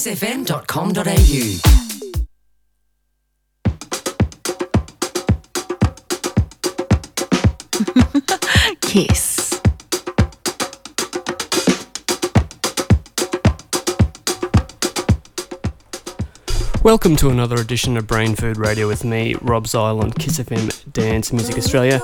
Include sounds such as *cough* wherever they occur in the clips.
kissfm.com.au. *laughs* Kiss. Welcome to another edition of Brain Food Radio with me, Rob Zile on Kiss FM Dance Music Australia.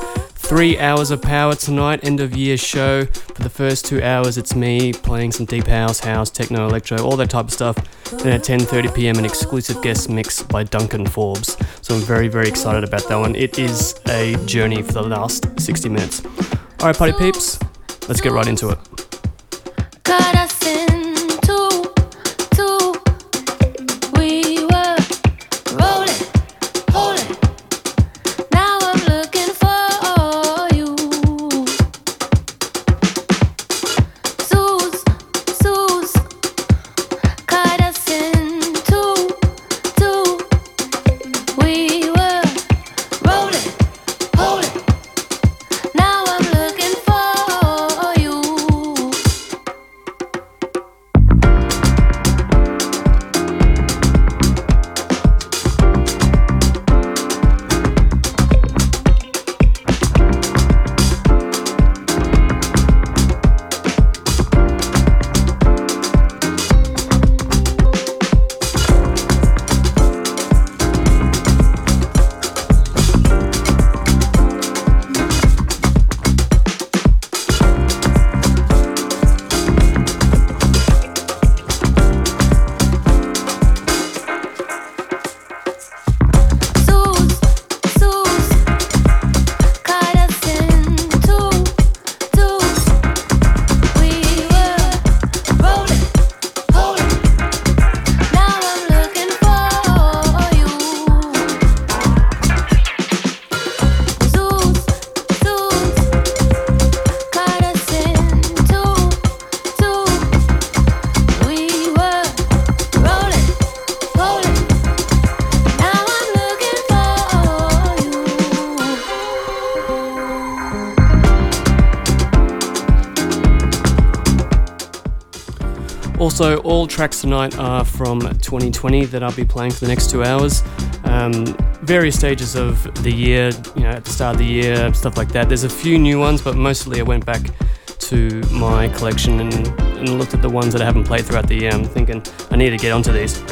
Three hours of power tonight, end of year show. For the first two hours, it's me playing some deep house, house, techno, electro, all that type of stuff. Then at 10:30 p.m., an exclusive guest mix by Duncan Forbes. So I'm very, very excited about that one. It is a journey for the last 60 minutes. All right, party peeps, let's get right into it. Tracks tonight are from 2020 that I'll be playing for the next two hours. Um, various stages of the year, you know, at the start of the year, stuff like that. There's a few new ones, but mostly I went back to my collection and, and looked at the ones that I haven't played throughout the year. I'm thinking I need to get onto these.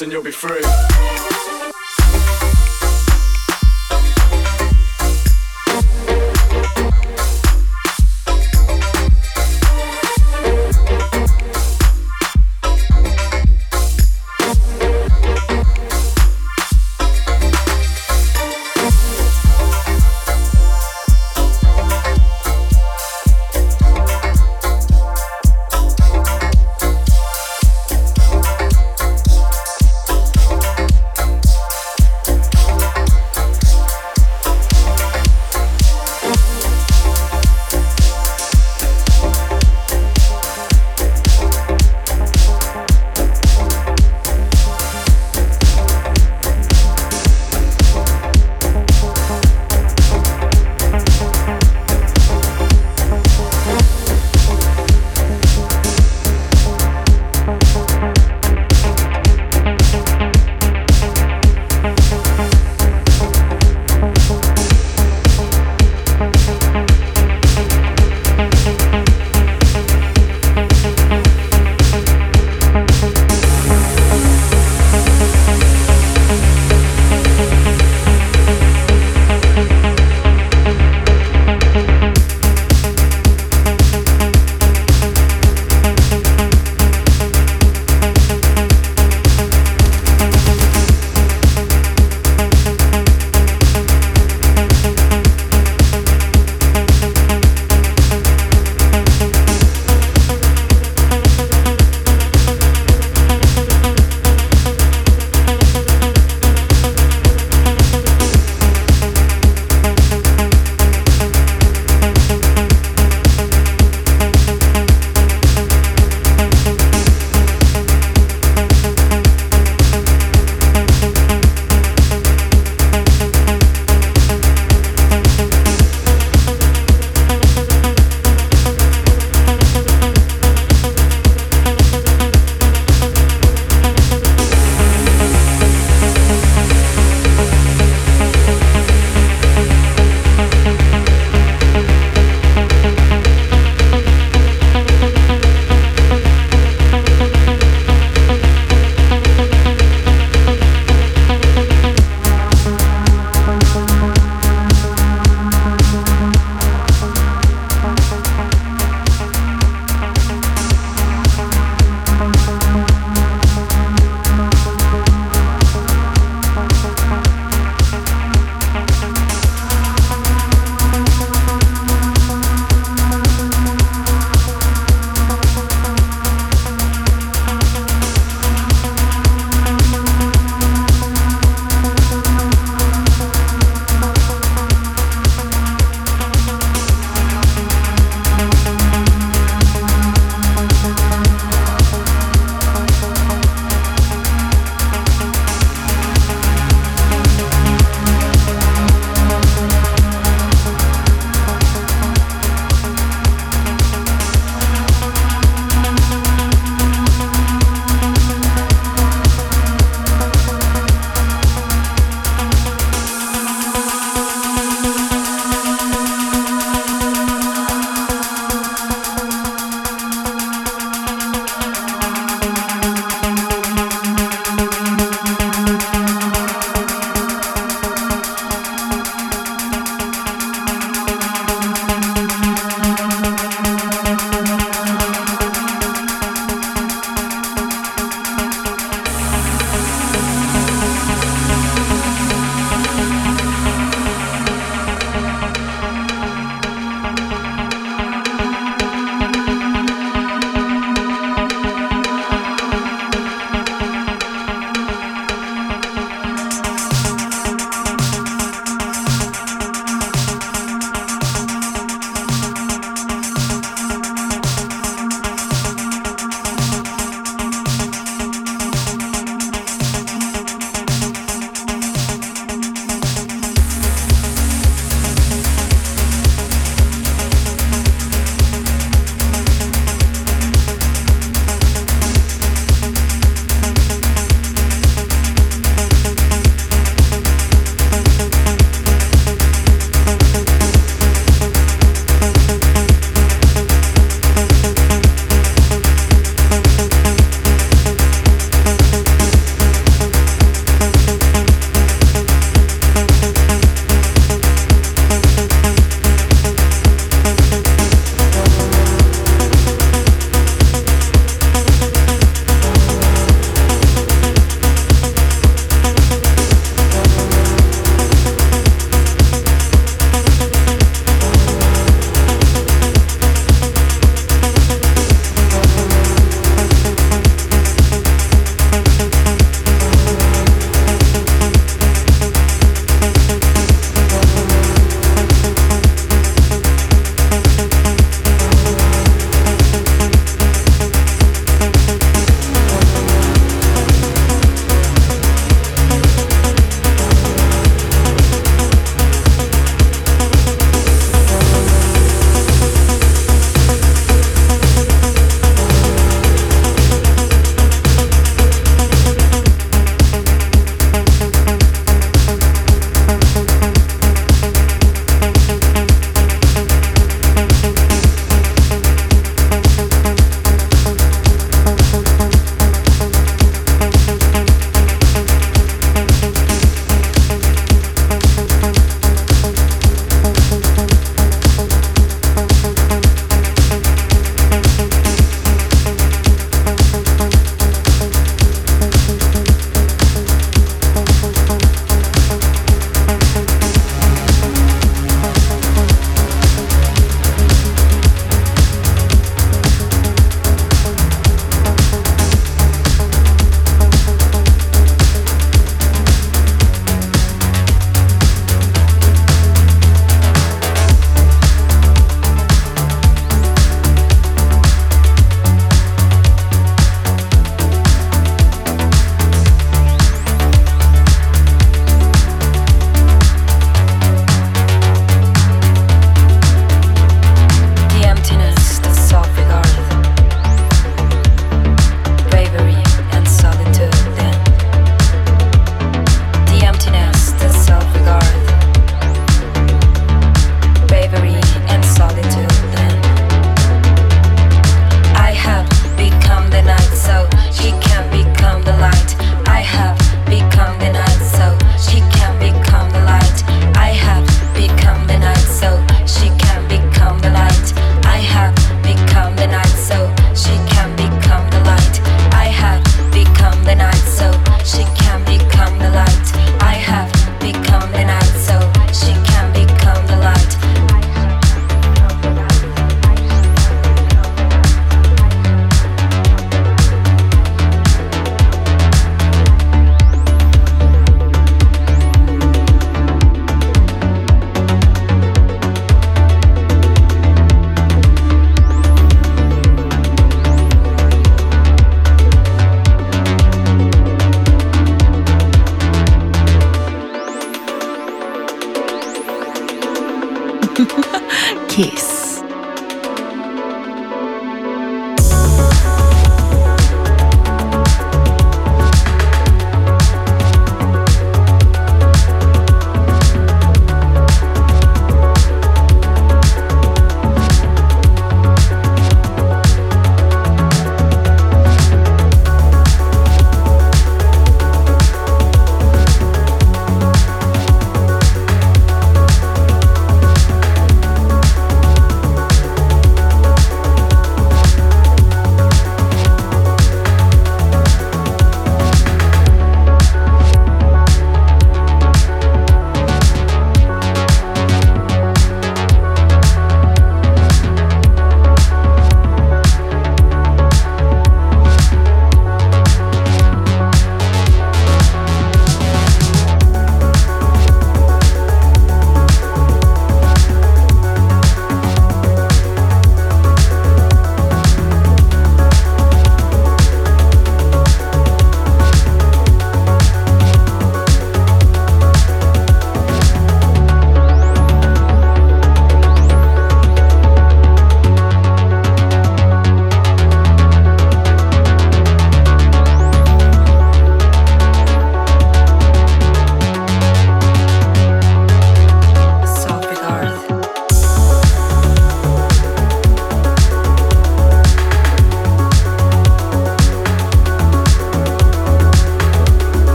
And you'll be free.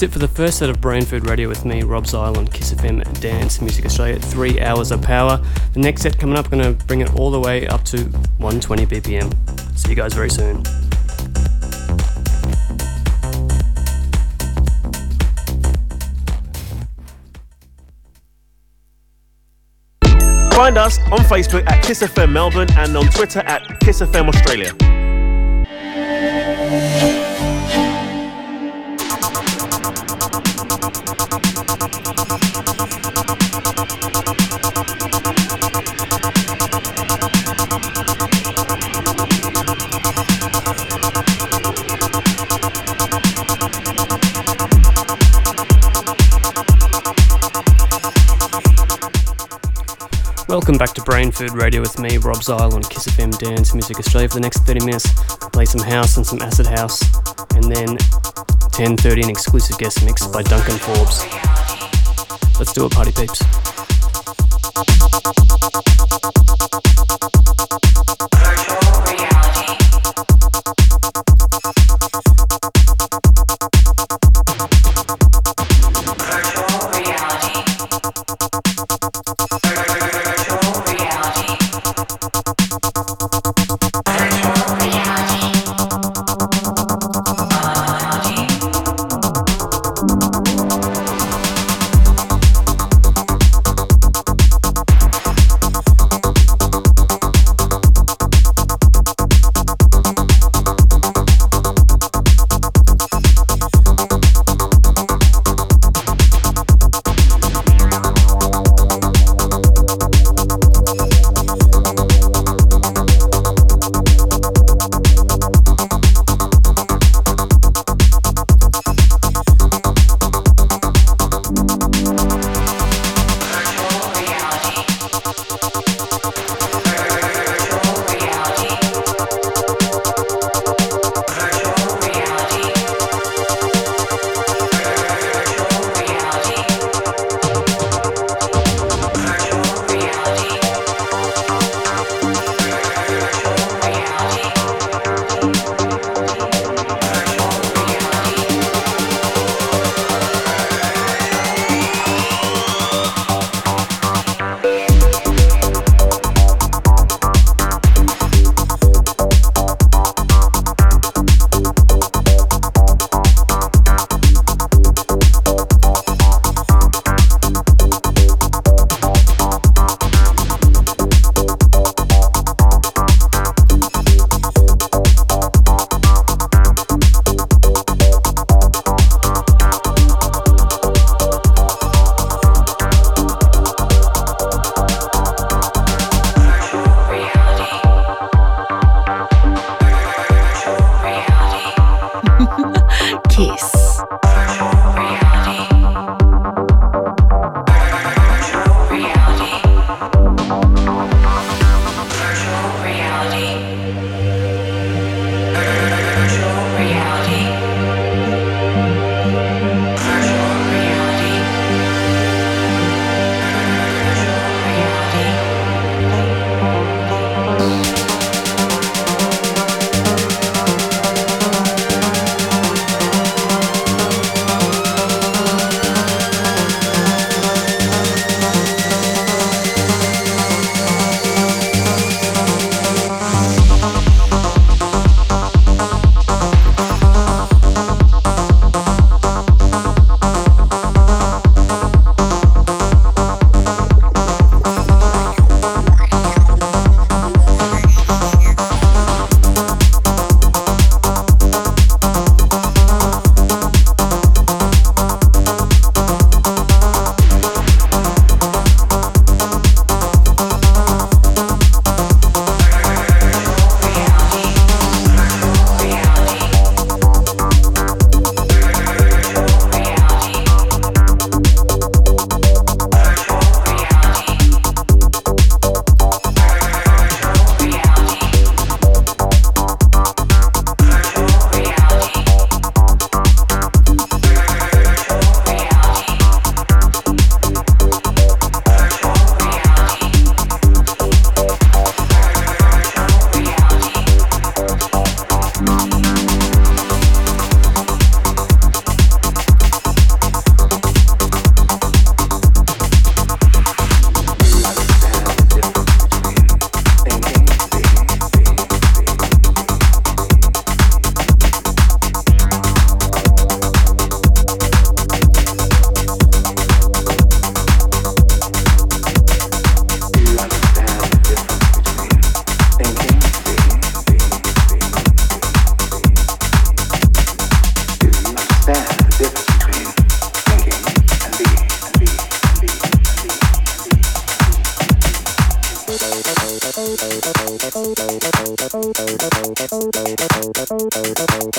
That's it for the first set of Brain Food Radio with me, Rob Zile on Kiss FM Dance Music Australia. Three hours of power. The next set coming up, going to bring it all the way up to 120 BPM. See you guys very soon. Find us on Facebook at Kiss FM Melbourne and on Twitter at Kiss FM Australia. Brain Food Radio with me, Rob Zile on Kiss FM Dance Music Australia. For the next 30 minutes, play some house and some acid house, and then 10:30 an exclusive guest mix by Duncan Forbes. Let's do it, party peeps.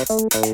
Hey.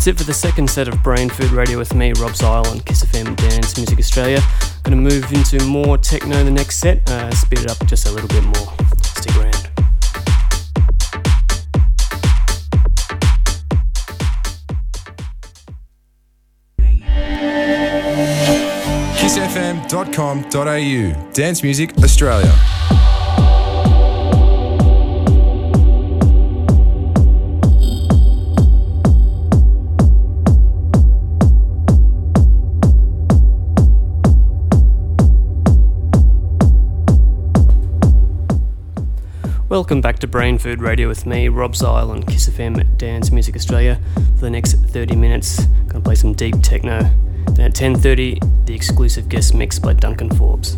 That's it for the second set of Brain Food Radio with me, Rob Zile on Kiss FM Dance Music Australia. Going to move into more techno in the next set, uh, speed it up just a little bit more. Stick around. kissfm.com.au Dance Music Australia. Welcome back to Brain Food Radio with me, Rob Zile on Kiss FM Dance Music Australia. For the next 30 minutes, gonna play some deep techno. Then at 10:30, the exclusive guest mix by Duncan Forbes.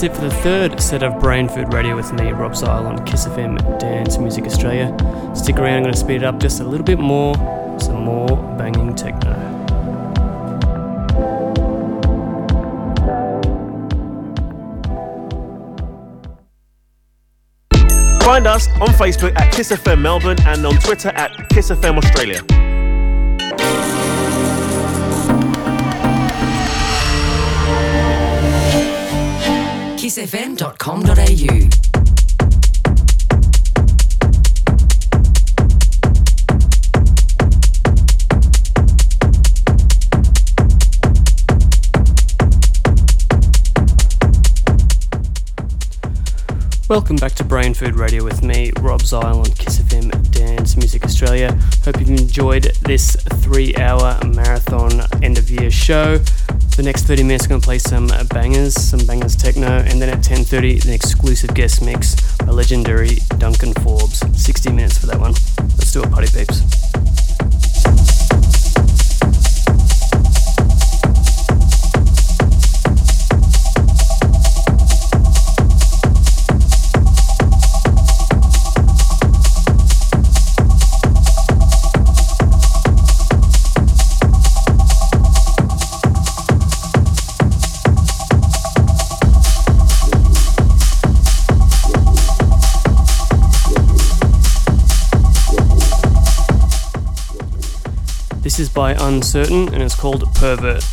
That's it for the third set of Brain Food Radio with me, Rob Zile on Kiss FM Dance Music Australia. Stick around, I'm going to speed it up just a little bit more, some more banging techno. Find us on Facebook at Kiss FM Melbourne and on Twitter at Kiss FM Australia. kissfm.com.au Welcome back to Brain Food Radio with me, Rob Zile on Kiss FM Dance Music Australia. Hope you've enjoyed this three-hour marathon end-of-year show. The next 30 minutes, I'm going to play some uh, bangers, some bangers techno, and then at 10:30, an exclusive guest mix by legendary Duncan Forbes. 60 minutes for that one. Let's do it, party peeps. Uncertain and it's called Pervert.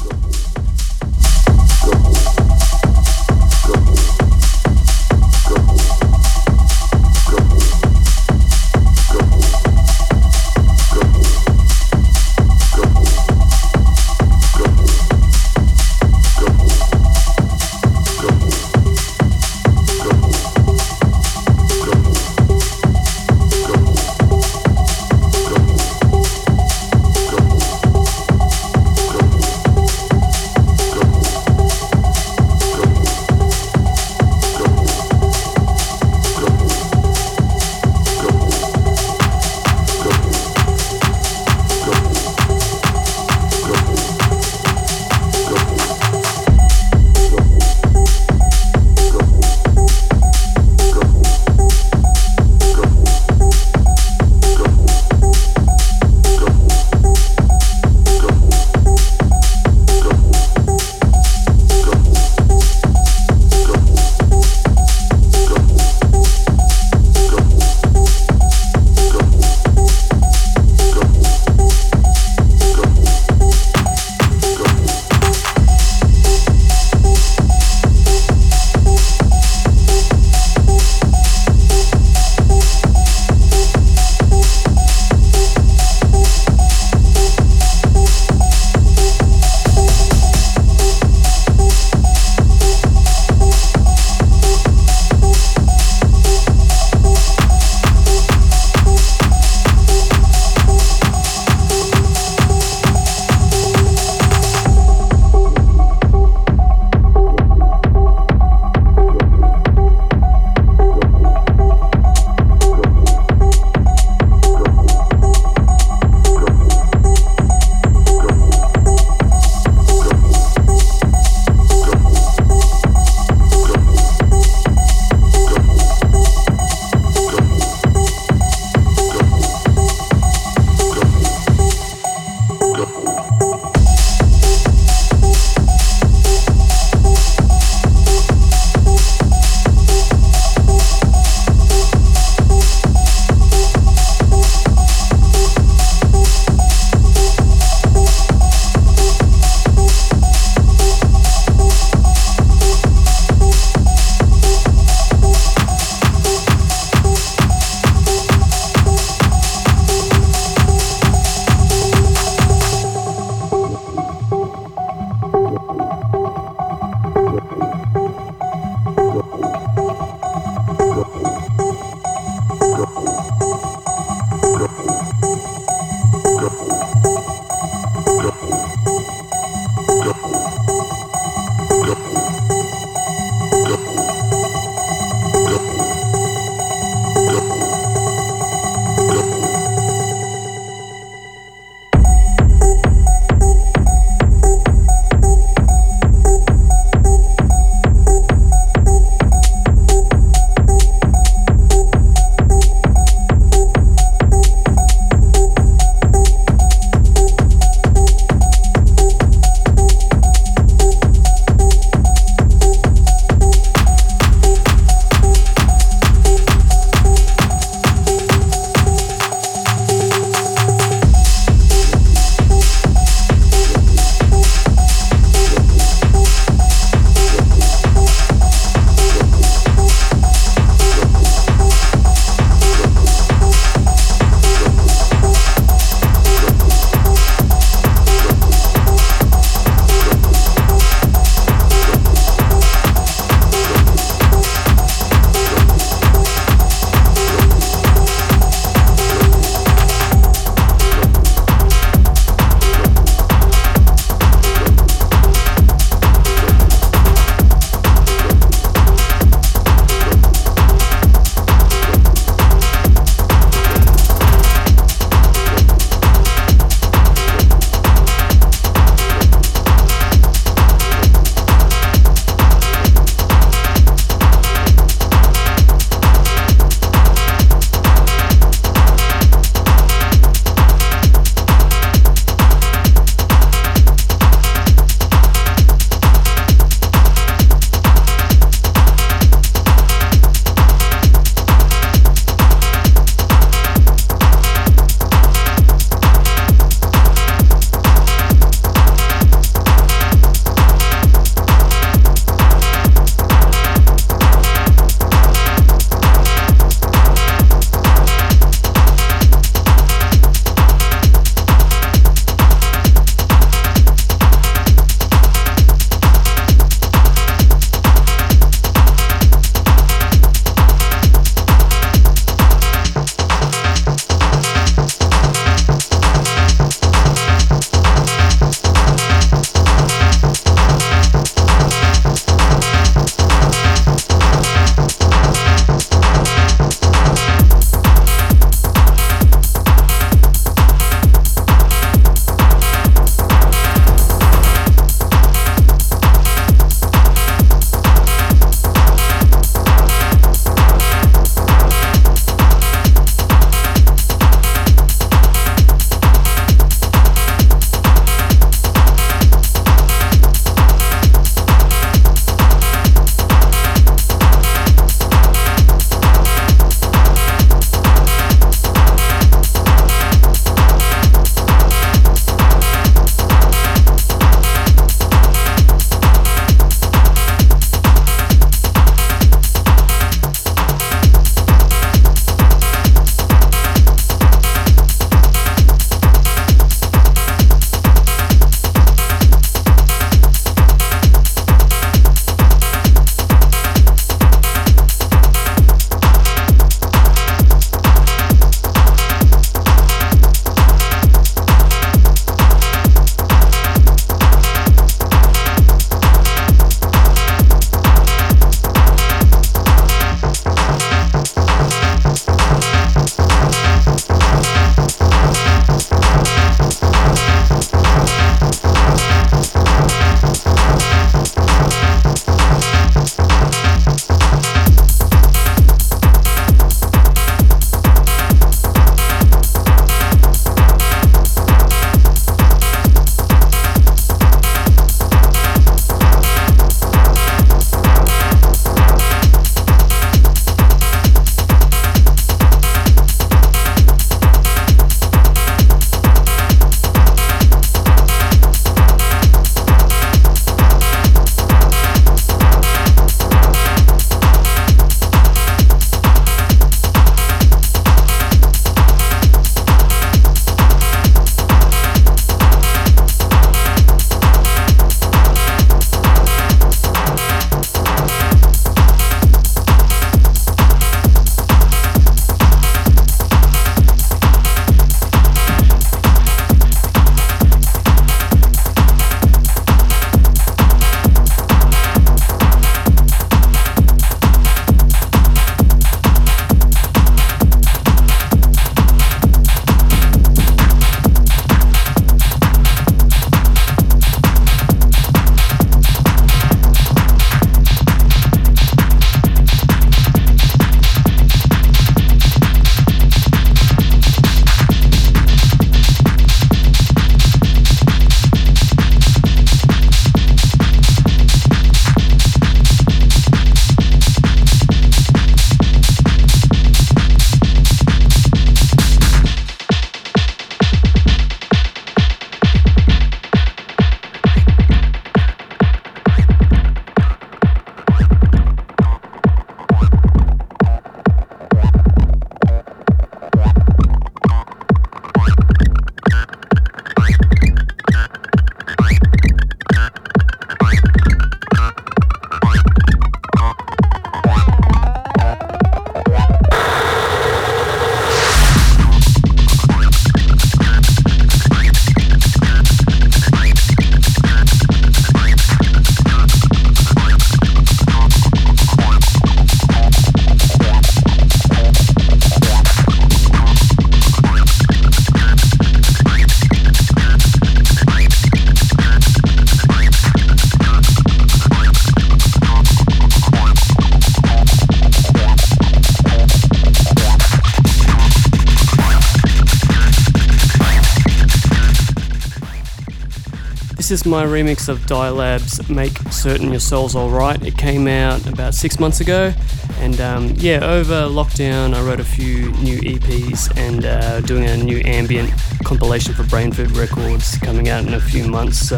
Is my remix of Dylab's Make Certain Your Soul's Alright. It came out about six months ago, and um, yeah, over lockdown, I wrote a few new EPs and uh, doing a new ambient compilation for Brain Food Records coming out in a few months, so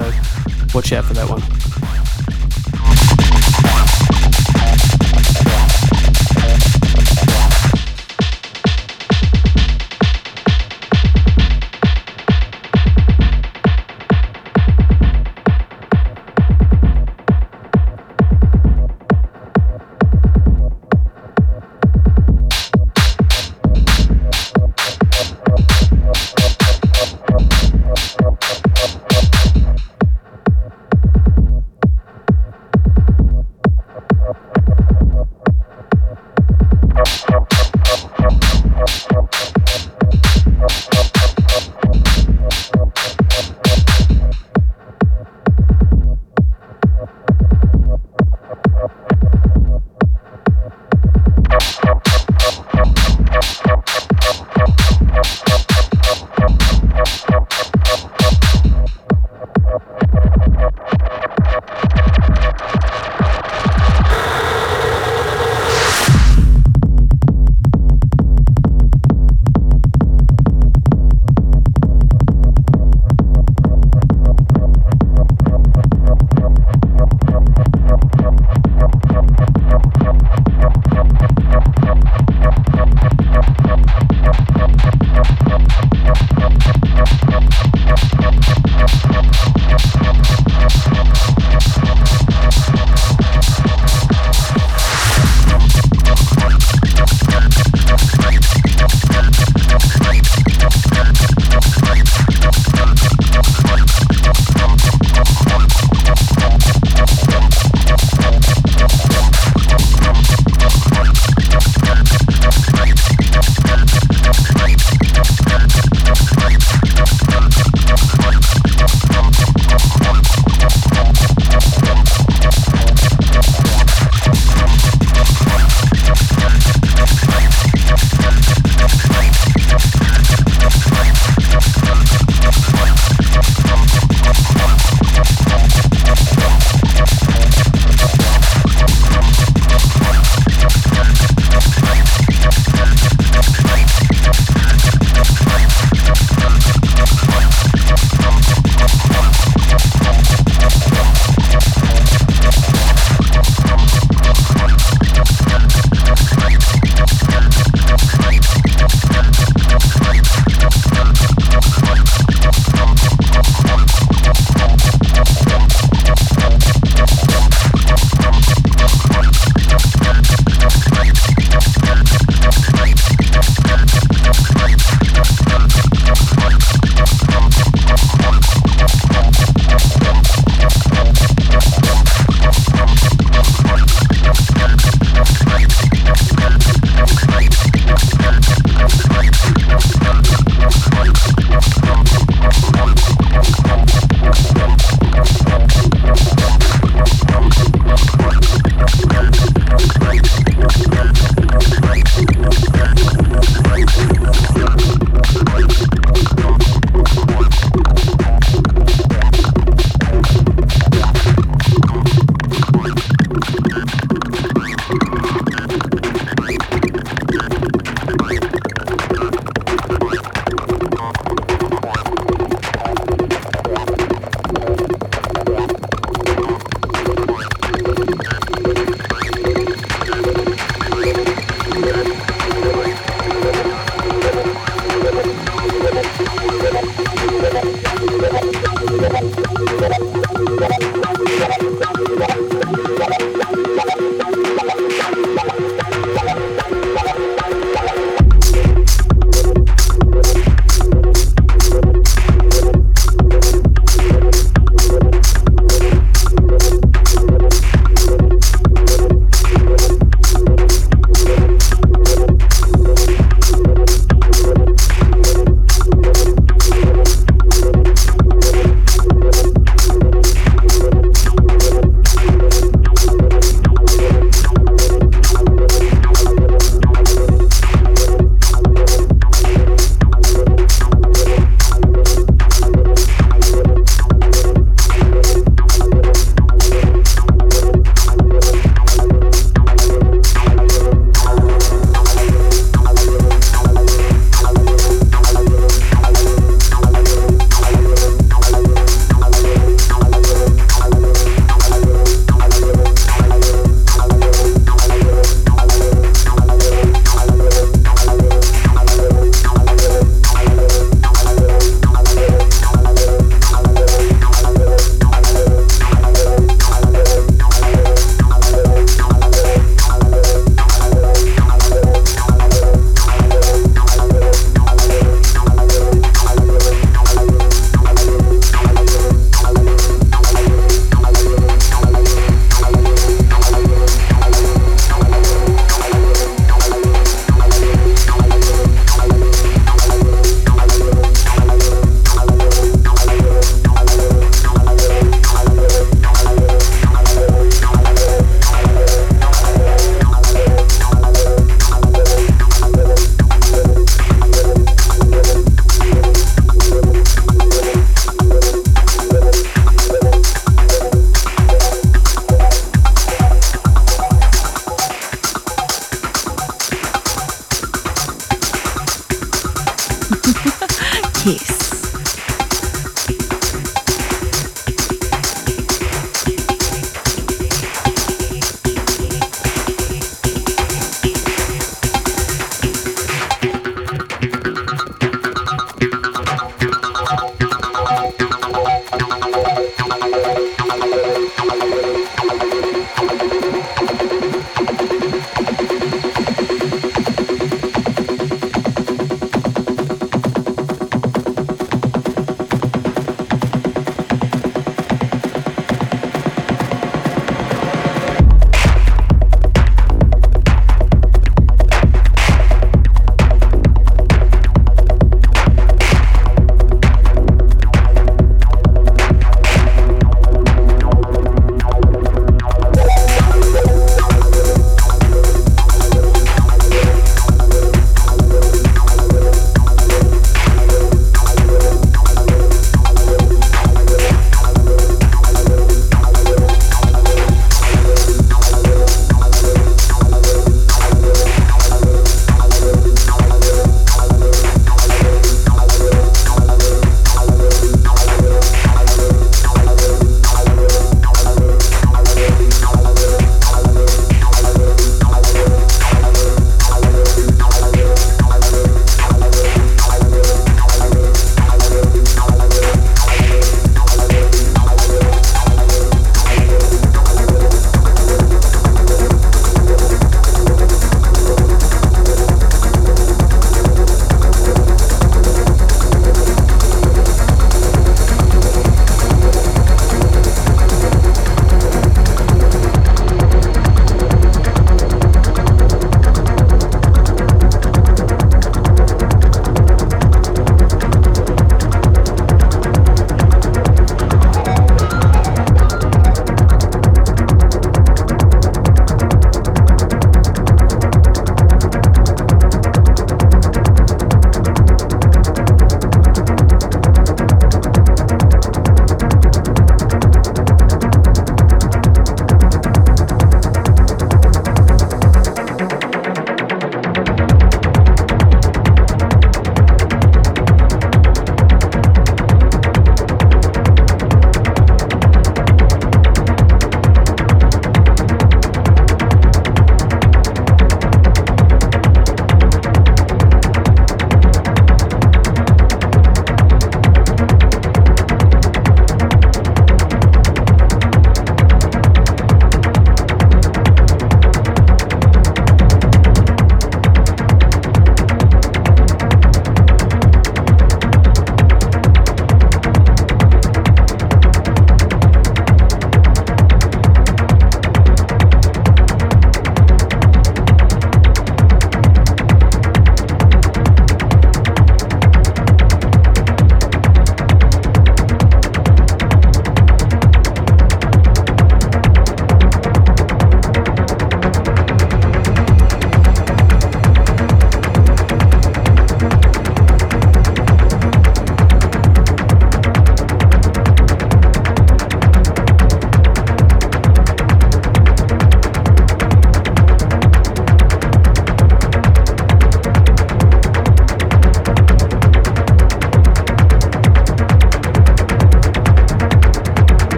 watch out for that one.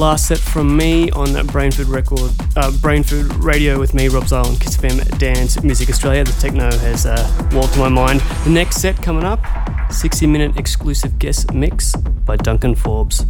Last set from me on Brain Food Record, uh, Brainfood Radio with me, Rob Zile, and Kiss FM Dance Music Australia. The techno has uh, walked my mind. The next set coming up, 60 minute exclusive guest mix by Duncan Forbes.